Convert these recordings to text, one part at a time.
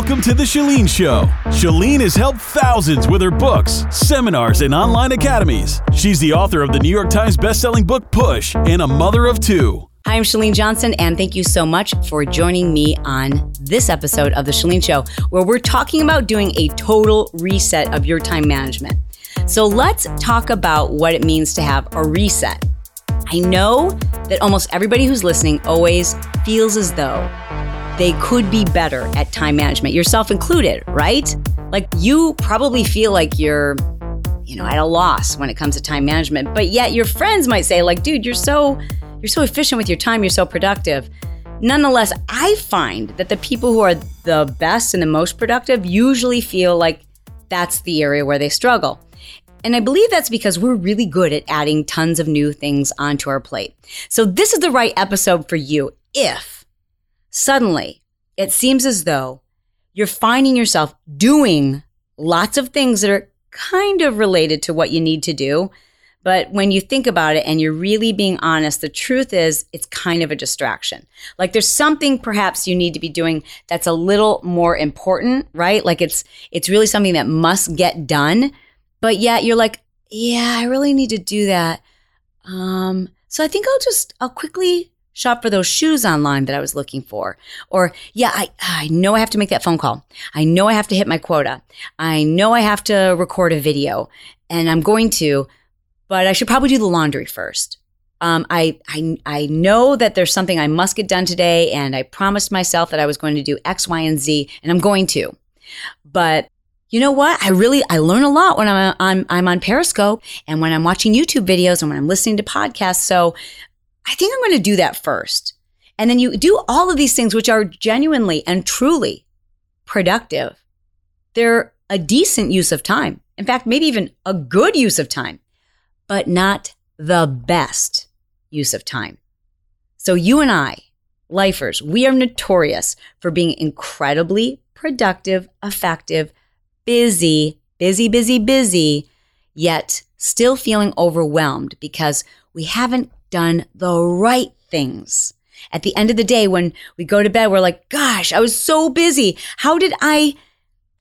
Welcome to The Chalene Show. Chalene has helped thousands with her books, seminars, and online academies. She's the author of the New York Times bestselling book Push and a mother of two. Hi, I'm Chalene Johnson, and thank you so much for joining me on this episode of The Chalene Show, where we're talking about doing a total reset of your time management. So let's talk about what it means to have a reset. I know that almost everybody who's listening always feels as though they could be better at time management, yourself included, right? Like you probably feel like you're, you know, at a loss when it comes to time management, but yet your friends might say, like, dude, you're so you're so efficient with your time, you're so productive. Nonetheless, I find that the people who are the best and the most productive usually feel like that's the area where they struggle. And I believe that's because we're really good at adding tons of new things onto our plate. So this is the right episode for you if Suddenly, it seems as though you're finding yourself doing lots of things that are kind of related to what you need to do. But when you think about it and you're really being honest, the truth is it's kind of a distraction. Like there's something perhaps you need to be doing that's a little more important, right? Like it's it's really something that must get done, but yet you're like, yeah, I really need to do that. Um, so I think I'll just I'll quickly shop for those shoes online that I was looking for. Or, yeah, I, I know I have to make that phone call. I know I have to hit my quota. I know I have to record a video and I'm going to, but I should probably do the laundry first. Um, I, I, I know that there's something I must get done today and I promised myself that I was going to do X, Y, and Z and I'm going to. But you know what? I really I learn a lot when I'm on I'm on Periscope and when I'm watching YouTube videos and when I'm listening to podcasts. So I think I'm going to do that first. And then you do all of these things, which are genuinely and truly productive. They're a decent use of time. In fact, maybe even a good use of time, but not the best use of time. So you and I, lifers, we are notorious for being incredibly productive, effective, busy, busy, busy, busy, yet still feeling overwhelmed because we haven't done the right things. At the end of the day, when we go to bed, we're like, gosh, I was so busy. How did I,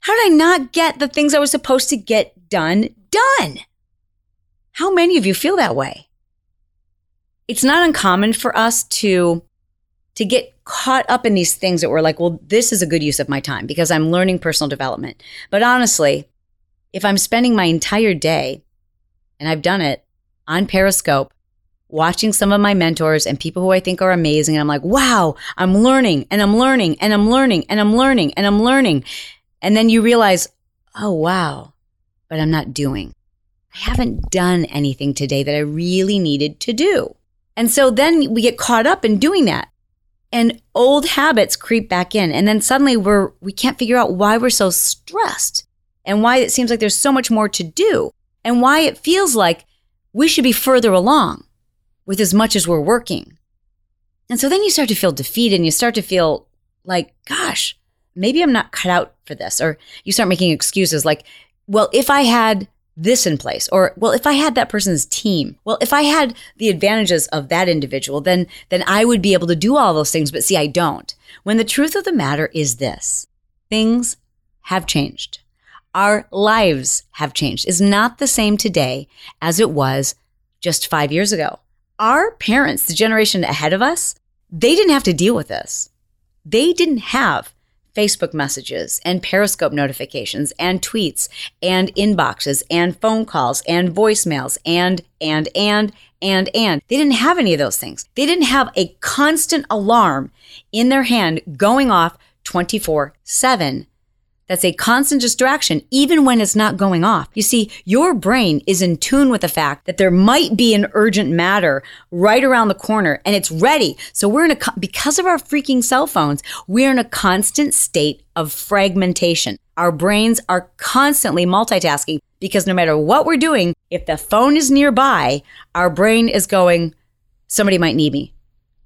how did I not get the things I was supposed to get done done? How many of you feel that way? It's not uncommon for us to, to get caught up in these things that we're like, well, this is a good use of my time because I'm learning personal development. But honestly, if I'm spending my entire day, and I've done it on Periscope, watching some of my mentors and people who I think are amazing. And I'm like, wow, I'm learning and I'm learning and I'm learning and I'm learning and I'm learning. And then you realize, oh, wow, but I'm not doing. I haven't done anything today that I really needed to do. And so then we get caught up in doing that. And old habits creep back in. And then suddenly we're, we can't figure out why we're so stressed and why it seems like there's so much more to do and why it feels like we should be further along with as much as we're working. And so then you start to feel defeated and you start to feel like, gosh, maybe I'm not cut out for this. Or you start making excuses like, well, if I had this in place or well if i had that person's team well if i had the advantages of that individual then then i would be able to do all those things. But see i don't. When the truth of the matter is this things have changed. Our lives have changed. Is not the same today as it was just 5 years ago our parents, the generation ahead of us, they didn't have to deal with this. They didn't have Facebook messages and Periscope notifications and tweets and inboxes and phone calls and voicemails and, and, and, and, and. They didn't have any of those things. They didn't have a constant alarm in their hand going off 24 7 that's a constant distraction, even when it's not going off. You see, your brain is in tune with the fact that there might be an urgent matter right around the corner and it's ready. So we're in a, because of our freaking cell phones, we're in a constant state of fragmentation. Our brains are constantly multitasking because no matter what we're doing, if the phone is nearby, our brain is going, somebody might need me.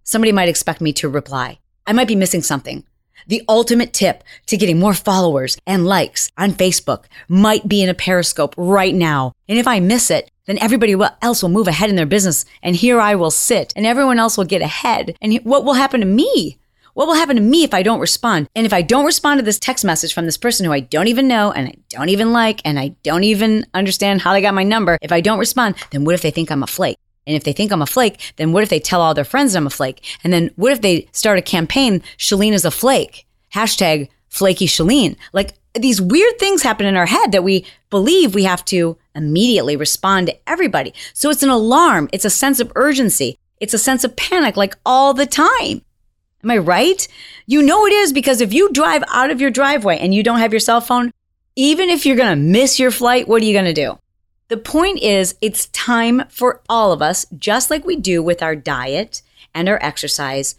Somebody might expect me to reply. I might be missing something. The ultimate tip to getting more followers and likes on Facebook might be in a Periscope right now. And if I miss it, then everybody else will move ahead in their business and here I will sit and everyone else will get ahead. And what will happen to me? what will happen to me if I don't respond? And if I don't respond to this text message from this person who I don't even know and I don't even like and I don't even understand how they got my number, if I don't respond, then what if they think I'm a flake? And if they think I'm a flake, then what if they tell all their friends I'm a flake? And then what if they start a campaign, Chalene is a flake? Hashtag flaky Chalene. Like these weird things happen in our head that we believe we have to immediately respond to everybody. So it's an alarm. It's a sense of urgency. It's a sense of panic like all the time. Am I right? You know it is because if you drive out of your driveway and you don't have your cell phone, even if you're going to miss your flight, what are you going to do? The point is, it's time for all of us, just like we do with our diet and our exercise,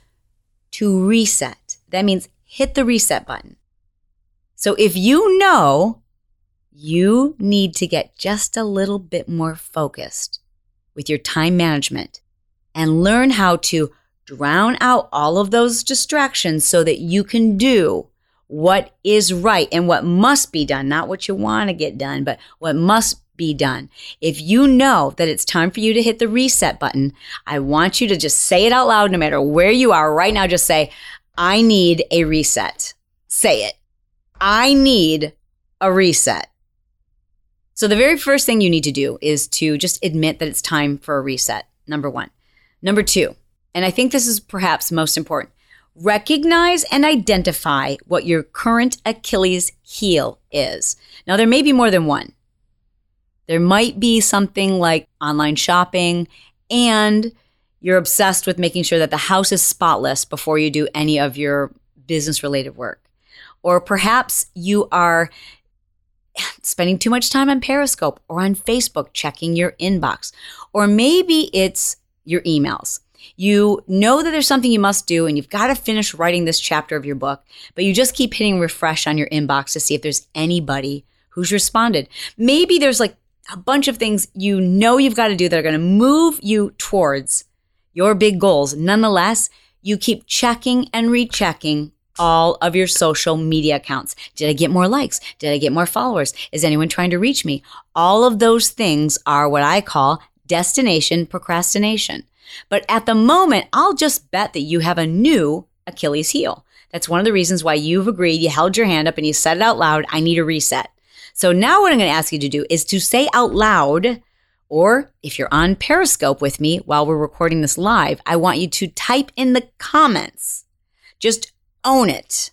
to reset. That means hit the reset button. So if you know you need to get just a little bit more focused with your time management and learn how to drown out all of those distractions so that you can do what is right and what must be done, not what you want to get done, but what must be done. If you know that it's time for you to hit the reset button, I want you to just say it out loud, no matter where you are right now. Just say, I need a reset. Say it. I need a reset. So, the very first thing you need to do is to just admit that it's time for a reset. Number one. Number two, and I think this is perhaps most important recognize and identify what your current Achilles heel is. Now, there may be more than one. There might be something like online shopping, and you're obsessed with making sure that the house is spotless before you do any of your business related work. Or perhaps you are spending too much time on Periscope or on Facebook checking your inbox. Or maybe it's your emails. You know that there's something you must do and you've got to finish writing this chapter of your book, but you just keep hitting refresh on your inbox to see if there's anybody who's responded. Maybe there's like a bunch of things you know you've got to do that are going to move you towards your big goals. Nonetheless, you keep checking and rechecking all of your social media accounts. Did I get more likes? Did I get more followers? Is anyone trying to reach me? All of those things are what I call destination procrastination. But at the moment, I'll just bet that you have a new Achilles heel. That's one of the reasons why you've agreed, you held your hand up and you said it out loud, I need a reset. So now what I'm going to ask you to do is to say out loud, or if you're on Periscope with me while we're recording this live, I want you to type in the comments. Just own it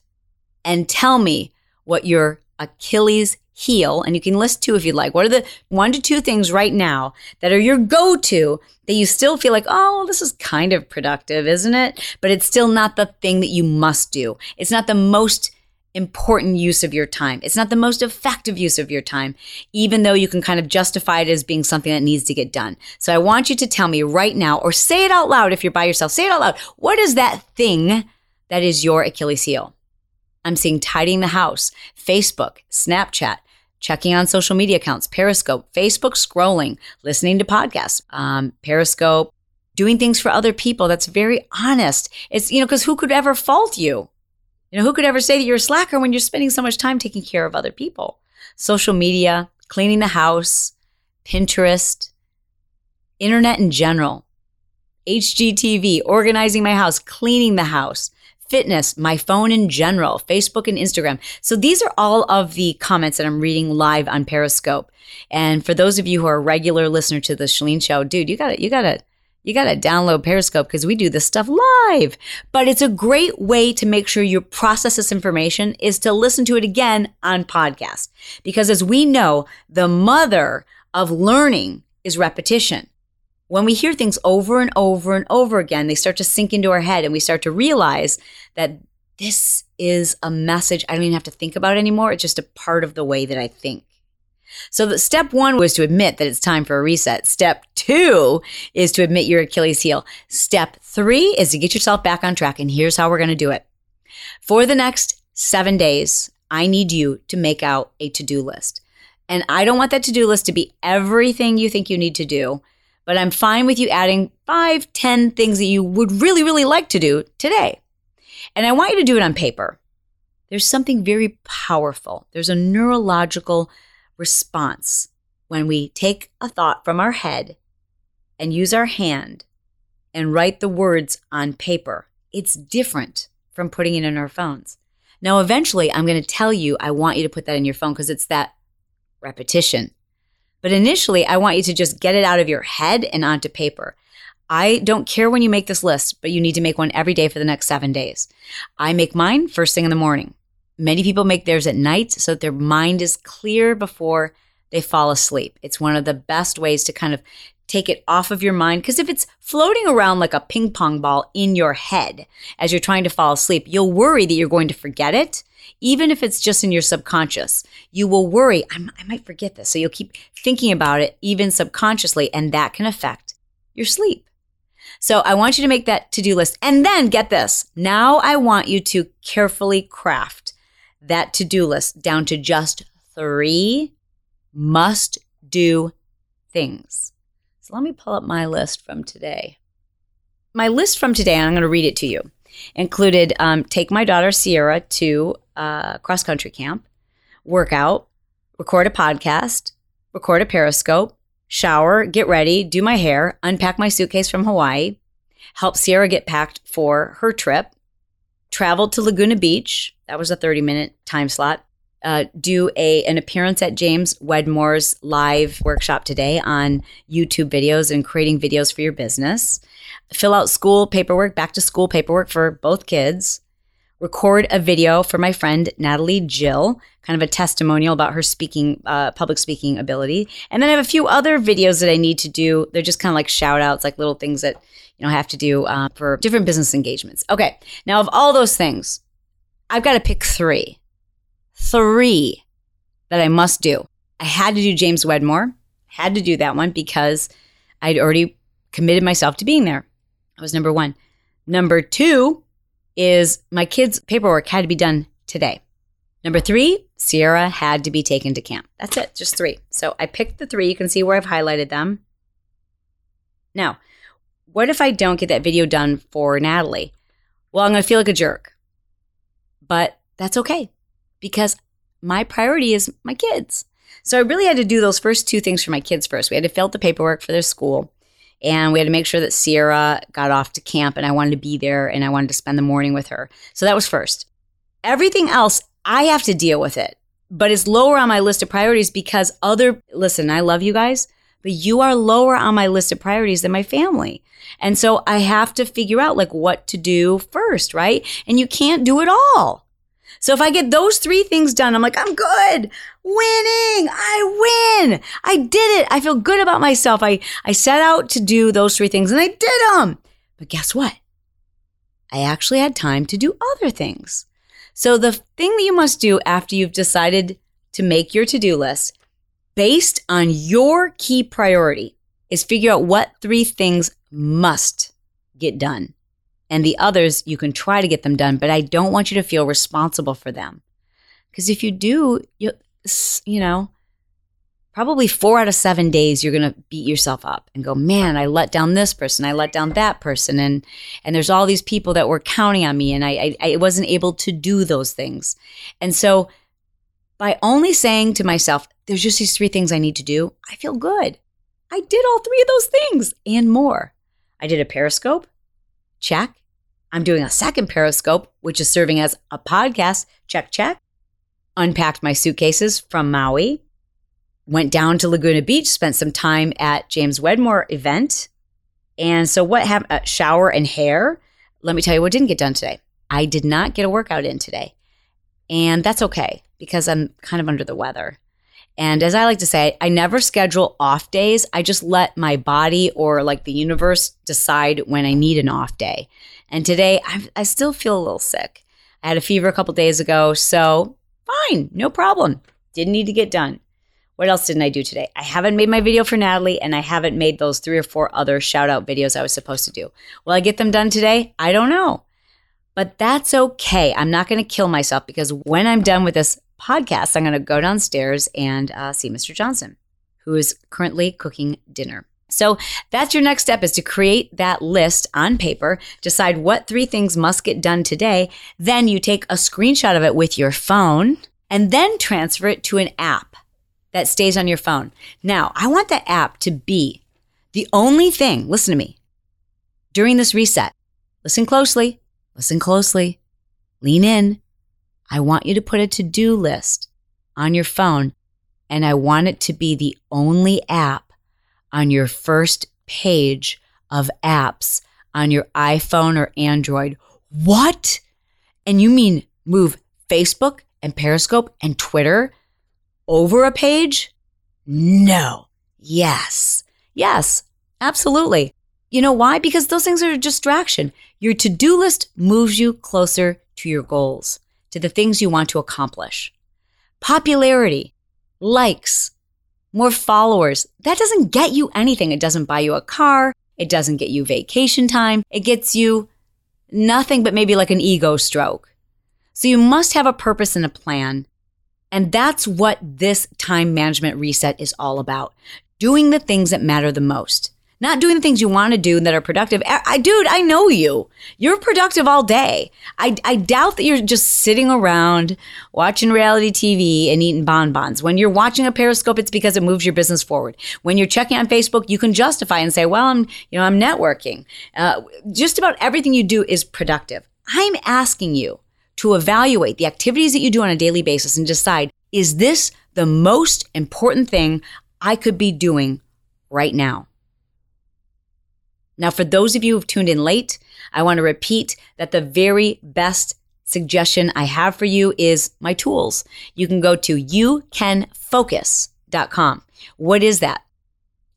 and tell me what your Achilles heel, and you can list two if you'd like. What are the one to two things right now that are your go to that you still feel like, oh, this is kind of productive, isn't it? But it's still not the thing that you must do. It's not the most important use of your time. It's not the most effective use of your time, even though you can kind of justify it as being something that needs to get done. So I want you to tell me right now, or say it out loud if you're by yourself, say it out loud. What is that thing that is your Achilles heel. I'm seeing tidying the house, Facebook, Snapchat, checking on social media accounts, Periscope, Facebook scrolling, listening to podcasts, um, Periscope, doing things for other people. That's very honest. It's, you know, because who could ever fault you? You know, who could ever say that you're a slacker when you're spending so much time taking care of other people? Social media, cleaning the house, Pinterest, internet in general, HGTV, organizing my house, cleaning the house, fitness, my phone in general, Facebook and Instagram. So these are all of the comments that I'm reading live on Periscope. And for those of you who are a regular listener to the Chalene Show, dude, you gotta, you gotta, you gotta download Periscope because we do this stuff live. But it's a great way to make sure you process this information is to listen to it again on podcast. Because as we know, the mother of learning is repetition when we hear things over and over and over again, they start to sink into our head and we start to realize that this is a message I don't even have to think about anymore. It's just a part of the way that I think. So the step one was to admit that it's time for a reset. Step two is to admit your Achilles heel. Step three is to get yourself back on track. And here's how we're going to do it. For the next seven days, I need you to make out a to-do list. And I don't want that to-do list to be everything you think you need to do but I'm fine with you adding five, ten things that you would really, really like to do today. And I want you to do it on paper. There's something very powerful. There's a neurological response when we take a thought from our head and use our hand and write the words on paper. It's different from putting it in our phones. Now, eventually, I'm going to tell you I want you to put that in your phone because it's that repetition. But initially, I want you to just get it out of your head and onto paper. I don't care when you make this list, but you need to make one every day for the next seven days. I make mine first thing in the morning. Many people make theirs at night so that their mind is clear before they fall asleep. It's one of the best ways to kind of take it off of your mind. Because if it's floating around like a ping pong ball in your head as you're trying to fall asleep, you'll worry that you're going to forget it. Even if it's just in your subconscious, you will worry, i might forget this. So you'll keep thinking about it, even subconsciously, and that can affect your sleep. So I want you to make that to do list. And then get this. Now I want you to carefully craft that to do list down to just three must do things. So let me pull up my list from today. My list from today, I'm going to read it to you, included um, take my daughter Sierra to uh, cross country camp, workout, record a podcast, record a Periscope, shower, get ready, do my hair, unpack my suitcase from Hawaii, help Sierra get packed for her trip, travel to Laguna Beach. That was a 30 minute time slot uh, do a an appearance at James Wedmore's live workshop today on YouTube videos and creating videos for your business. Fill out school paperwork, back to school paperwork for both kids. Record a video for my friend Natalie Jill, kind of a testimonial about her speaking, uh, public speaking ability. And then I have a few other videos that I need to do. They're just kind of like shout outs, like little things that you know have to do uh, for different business engagements. Okay, now of all those things, I've got to pick three three that I must do. I had to do James Wedmore, had to do that one because I'd already committed myself to being there. That was number one. Number two is my kids' paperwork had to be done today. Number three, Sierra had to be taken to camp. That's it, just three. So I picked the three. You can see where I've highlighted them. Now, what if I don't get that video done for Natalie? Well, I'm going to feel like a jerk, but that's okay because my priority is my kids. So I really had to do those first two things for my kids first. We had to fill out the paperwork for their school and we had to make sure that Sierra got off to camp and I wanted to be there and I wanted to spend the morning with her. So that was first. Everything else, I have to deal with it, but it's lower on my list of priorities because other, listen, I love you guys, but you are lower on my list of priorities than my family. And so I have to figure out like what to do first, right? And you can't do it all. So if I get those three things done, I'm like, I'm good. Winning. I win. I did it. I feel good about myself. I, I set out to do those three things and I did them. But guess what? I actually had time to do other things. So the thing that you must do after you've decided to make your to do list based on your key priority is figure out what three things must get done. And the others you can try to get them done but i don't want you to feel responsible for them. Because if you do you you know probably four out of seven days you're going to beat yourself up and go man i let down this person i let down that person. And and there's all these people that were counting on me and i i, I wasn't able to do those things. And so by only saying to myself there's just these three things i need to do i feel good i did all three of those things and more i did a periscope check I'm doing a second Periscope, which is serving as a podcast. Check, check. Unpacked my suitcases from Maui. Went down to Laguna Beach, spent some time at James Wedmore event. And so, what happened? Uh, shower and hair. Let me tell you what didn't get done today. I did not get a workout in today. And that's okay because I'm kind of under the weather. And as I like to say, I never schedule off days. I just let my body or like the universe decide when I need an off day. And today i I still feel a little sick. I had a fever a couple days ago, so fine, no problem. Didn't need to get done. What else didn't I do today? I haven't made my video for Natalie and I haven't made those three or four other shout out videos I was supposed to do. Will I get them done today? I don't know. But that's okay. I'm not going to kill myself because when I'm done with this podcast, I'm going to go downstairs and uh, see Mr. Johnson, who is currently cooking dinner. So that's your next step is to create that list on paper, decide what three things must get done today. Then you take a screenshot of it with your phone and then transfer it to an app that stays on your phone. Now, I want that app to be the only thing, listen to me, during this reset. Listen closely, listen closely. lean in. I want you to put a to do list on your phone, and I want it to be the only app on your first page of apps on your iPhone or Android. What? And you mean move Facebook and Periscope and Twitter over a page? No. Yes. Yes, absolutely. You know why? Because those things are a distraction. Your to do list moves you closer to your goals, to the things you want to accomplish. Popularity, likes, more followers, that doesn't get you anything. It doesn't buy you a car. It doesn't get you vacation time. It gets you nothing but maybe like an ego stroke. So you must have a purpose and a plan. And that's what this time management reset is all about. Doing the things that matter the most not doing the things you want to do that are productive. I, dude, I know you. You're productive all day. I, I doubt that you're just sitting around watching reality TV and eating bonbons. When you're watching a Periscope, it's because it moves your business forward. When you're checking on Facebook, you can justify and say, "Well, I'm, you know, I'm networking." Uh, just about everything you do is productive. I'm asking you to evaluate the activities that you do on a daily basis and decide: Is this the most important thing I could be doing right now? Now, for those of you who've tuned in late, I want to repeat that the very best suggestion I have for you is my tools. You can go to youcanfocus.com. What is that?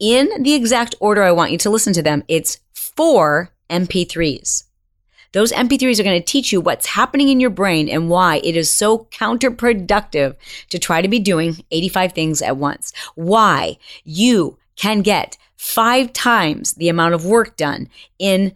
In the exact order I want you to listen to them, it's four MP3s. Those MP3s are going to teach you what's happening in your brain and why it is so counterproductive to try to be doing 85 things at once. Why you can get five times the amount of work done in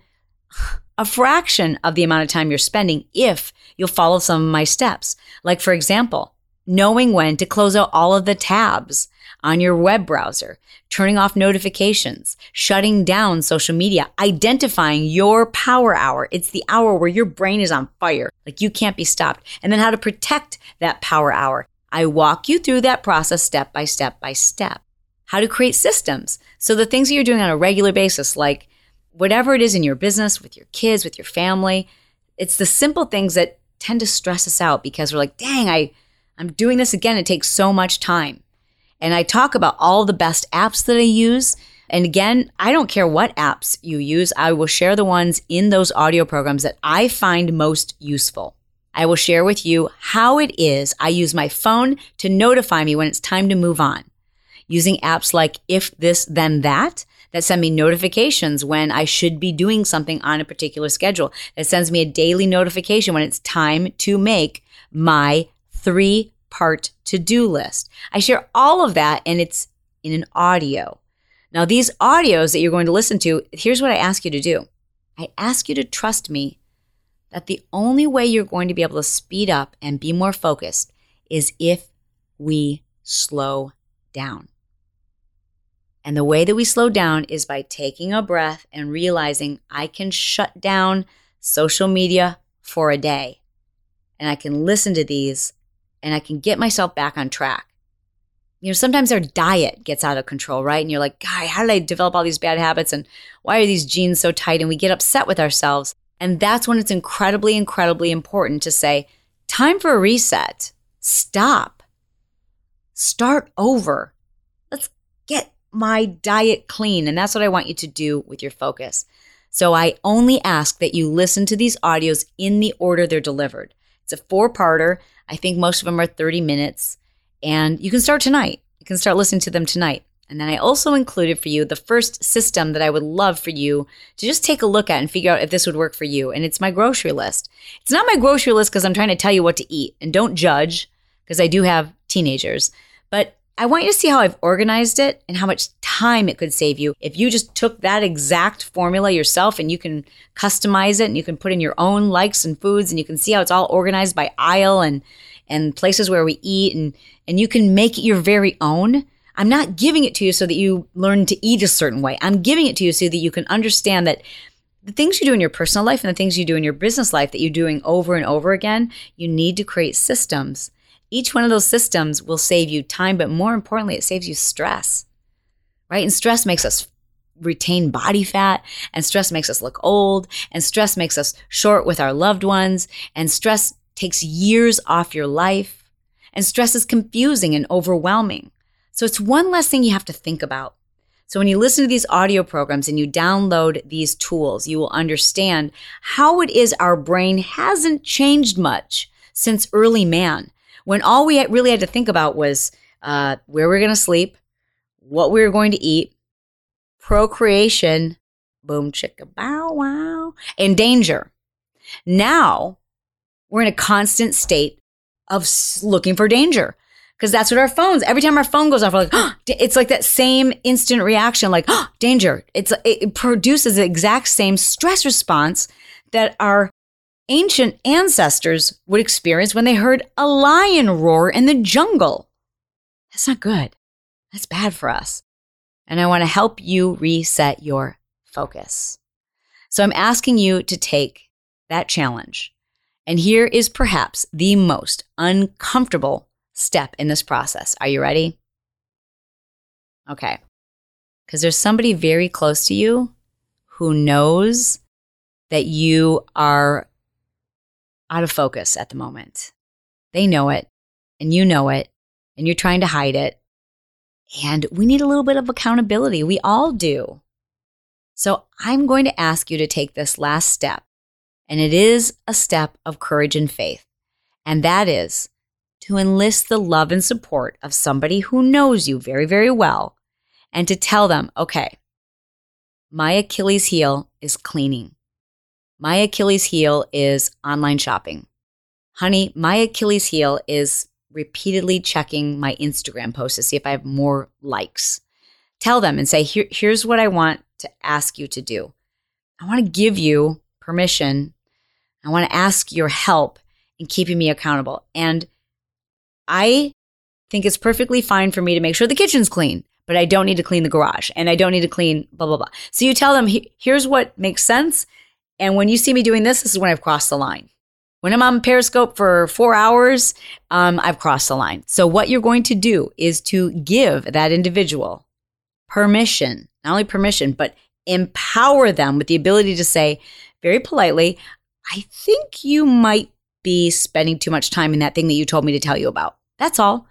a fraction of the amount of time you're spending if you'll follow some of my steps. Like, for example, knowing when to close out all of the tabs on your web browser, turning off notifications, shutting down social media, identifying your power hour. It's the hour where your brain is on fire, like you can't be stopped. And then how to protect that power hour. I walk you through that process step by step by step how to create systems. So the things that you're doing on a regular basis, like whatever it is in your business, with your kids, with your family, it's the simple things that tend to stress us out because we're like, dang, I, I'm doing this again. It takes so much time. And I talk about all the best apps that I use. And again, I don't care what apps you use. I will share the ones in those audio programs that I find most useful. I will share with you how it is I use my phone to notify me when it's time to move on using apps like If This Then That that send me notifications when I should be doing something on a particular schedule. That sends me a daily notification when it's time to make my three part to do list. I share all of that and it's in an audio. Now, these audios that you're going to listen to, here's what I ask you to do I ask you to trust me that the only way you're going to be able to speed up and be more focused is if we slow down. And the way that we slow down is by taking a breath and realizing I can shut down social media for a day. And I can listen to these and I can get myself back on track. You know, sometimes our diet gets out of control, right? And you're like, God, how did I develop all these bad habits? And why are these jeans so tight? And we get upset with ourselves. And that's when it's incredibly, incredibly important to say, time for a reset. Stop. Start over. My diet clean. And that's what I want you to do with your focus. So I only ask that you listen to these audios in the order they're delivered. It's a four parter. I think most of them are 30 minutes. And you can start tonight. You can start listening to them tonight. And then I also included for you the first system that I would love for you to just take a look at and figure out if this would work for you. And it's my grocery list. It's not my grocery list because I'm trying to tell you what to eat. And don't judge because I do have teenagers. I want you to see how I've organized it and how much time it could save you if you just took that exact formula yourself and you can customize it and you can put in your own likes and foods and you can see how it's all organized by aisle and and places where we eat and and you can make it your very own. I'm not giving it to you so that you learn to eat a certain way. I'm giving it to you so that you can understand that the things you do in your personal life and the things you do in your business life that you're doing over and over again, you need to create systems each one of those systems will save you time, but more importantly, it saves you stress, right? And stress makes us retain body fat, and stress makes us look old, and stress makes us short with our loved ones, and stress takes years off your life, and stress is confusing and overwhelming. So it's one less thing you have to think about. So when you listen to these audio programs and you download these tools, you will understand how it is our brain hasn't changed much since early man, when all we really had to think about was uh, where we're going to sleep, what we were going to eat, procreation, boom, chicka, bow, wow, and danger. Now we're in a constant state of looking for danger because that's what our phones. Every time our phone goes off, we're like, oh, it's like that same instant reaction, like oh, danger. It's it produces the exact same stress response that our ancient ancestors would experience when they heard a lion roar in the jungle. That's not good. That's bad for us and I want to help you reset your focus. So I'm asking you to take that challenge. And here is perhaps the most uncomfortable step in this process. Are you ready? Okay. Because there's somebody very close to you who knows that you are out of focus at the moment. They know it, and you know it, and you're trying to hide it, and we need a little bit of accountability. We all do. So I'm going to ask you to take this last step. And it is a step of courage and faith. And that is to enlist the love and support of somebody who knows you very, very well and to tell them, okay, my Achilles heel is cleaning. My Achilles heel is online shopping. Honey, my Achilles heel is repeatedly checking my Instagram posts to see if I have more likes. Tell them and say, Here, here's what I want to ask you to do. I want to give you permission. I want to ask your help in keeping me accountable. And I think it's perfectly fine for me to make sure the kitchen's clean, but I don't need to clean the garage and I don't need to clean blah, blah, blah. So you tell them, here's what makes sense. And when you see me doing this, this is when I've crossed the line. When I'm on Periscope for four hours, um, I've crossed the line. So, what you're going to do is to give that individual permission, not only permission, but empower them with the ability to say very politely, I think you might be spending too much time in that thing that you told me to tell you about. That's all.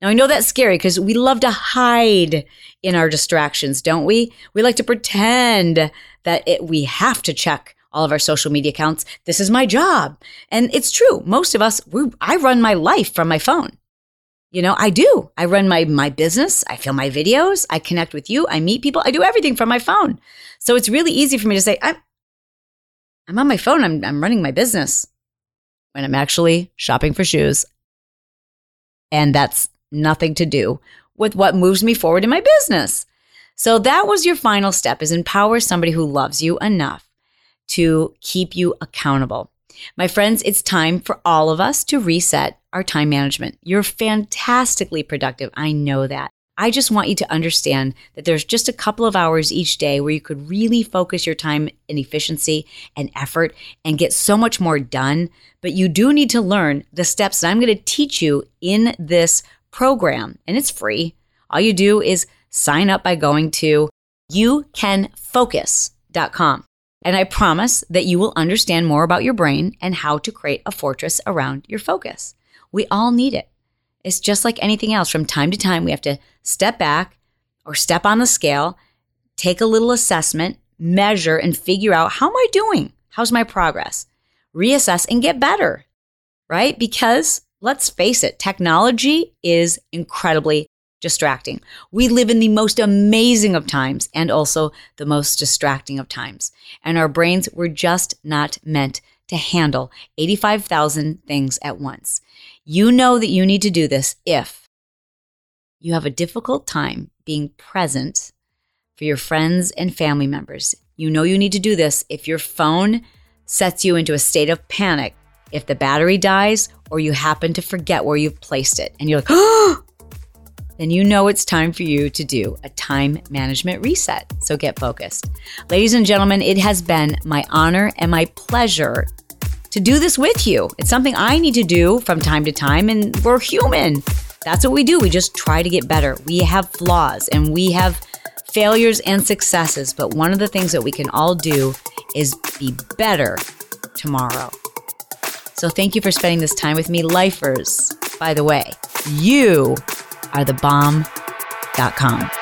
Now, I know that's scary because we love to hide in our distractions, don't we? We like to pretend that it, we have to check all of our social media accounts. This is my job. And it's true. Most of us, I run my life from my phone. You know, I do. I run my my business. I film my videos. I connect with you. I meet people. I do everything from my phone. So it's really easy for me to say, I'm I'm on my phone. I'm I'm running my business when I'm actually shopping for shoes. And that's nothing to do with what moves me forward in my business. So that was your final step is empower somebody who loves you enough to keep you accountable. My friends, it's time for all of us to reset our time management. You're fantastically productive. I know that. I just want you to understand that there's just a couple of hours each day where you could really focus your time and efficiency and effort and get so much more done. But you do need to learn the steps that I'm going to teach you in this program, and it's free. All you do is sign up by going to youcanfocus.com. And I promise that you will understand more about your brain and how to create a fortress around your focus. We all need it. It's just like anything else. From time to time, we have to step back or step on the scale, take a little assessment, measure, and figure out how am I doing? How's my progress? Reassess and get better, right? Because let's face it, technology is incredibly distracting. We live in the most amazing of times and also the most distracting of times. And our brains were just not meant to handle 85,000 things at once. You know that you need to do this if you have a difficult time being present for your friends and family members. You know you need to do this if your phone sets you into a state of panic if the battery dies or you happen to forget where you've placed it and you're like, oh, then you know it's time for you to do a time management reset. So get focused. Ladies and gentlemen, it has been my honor and my pleasure to do this with you. It's something I need to do from time to time, and we're human. That's what we do. We just try to get better. We have flaws and we have failures and successes, but one of the things that we can all do is be better tomorrow. So thank you for spending this time with me, lifers. By the way, you are the bomb.com.